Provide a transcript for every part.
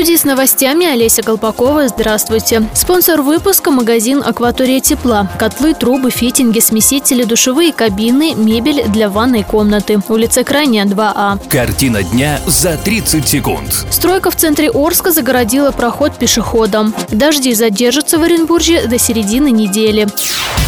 Студии с новостями Олеся Колпакова. Здравствуйте. Спонсор выпуска – магазин «Акватория тепла». Котлы, трубы, фитинги, смесители, душевые кабины, мебель для ванной комнаты. Улица Крайняя, 2А. Картина дня за 30 секунд. Стройка в центре Орска загородила проход пешеходам. Дожди задержатся в Оренбурге до середины недели.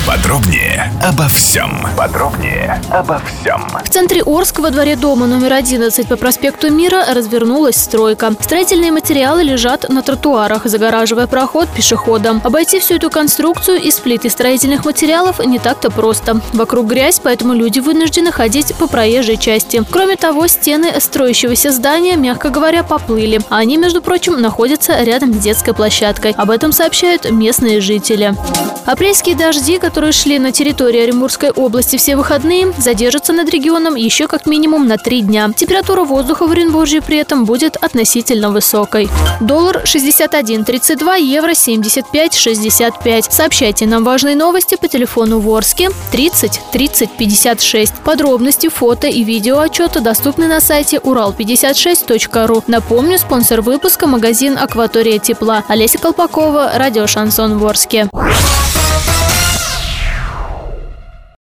Подробнее обо всем. Подробнее обо всем. В центре Орска во дворе дома номер 11 по проспекту Мира развернулась стройка. Строительные материалы лежат на тротуарах, загораживая проход пешеходам. Обойти всю эту конструкцию из плит и строительных материалов не так-то просто. Вокруг грязь, поэтому люди вынуждены ходить по проезжей части. Кроме того, стены строящегося здания, мягко говоря, поплыли. Они, между прочим, находятся рядом с детской площадкой. Об этом сообщают местные жители. Апрельские дожди, которые шли на территории Оренбургской области все выходные, задержатся над регионом еще как минимум на три дня. Температура воздуха в Оренбурге при этом будет относительно высокой. Доллар 61.32, евро 75.65. Сообщайте нам важные новости по телефону Ворске 30 30 56. Подробности, фото и видео отчета доступны на сайте урал56.ру. Напомню, спонсор выпуска – магазин «Акватория тепла». Олеся Колпакова, радио «Шансон Ворске».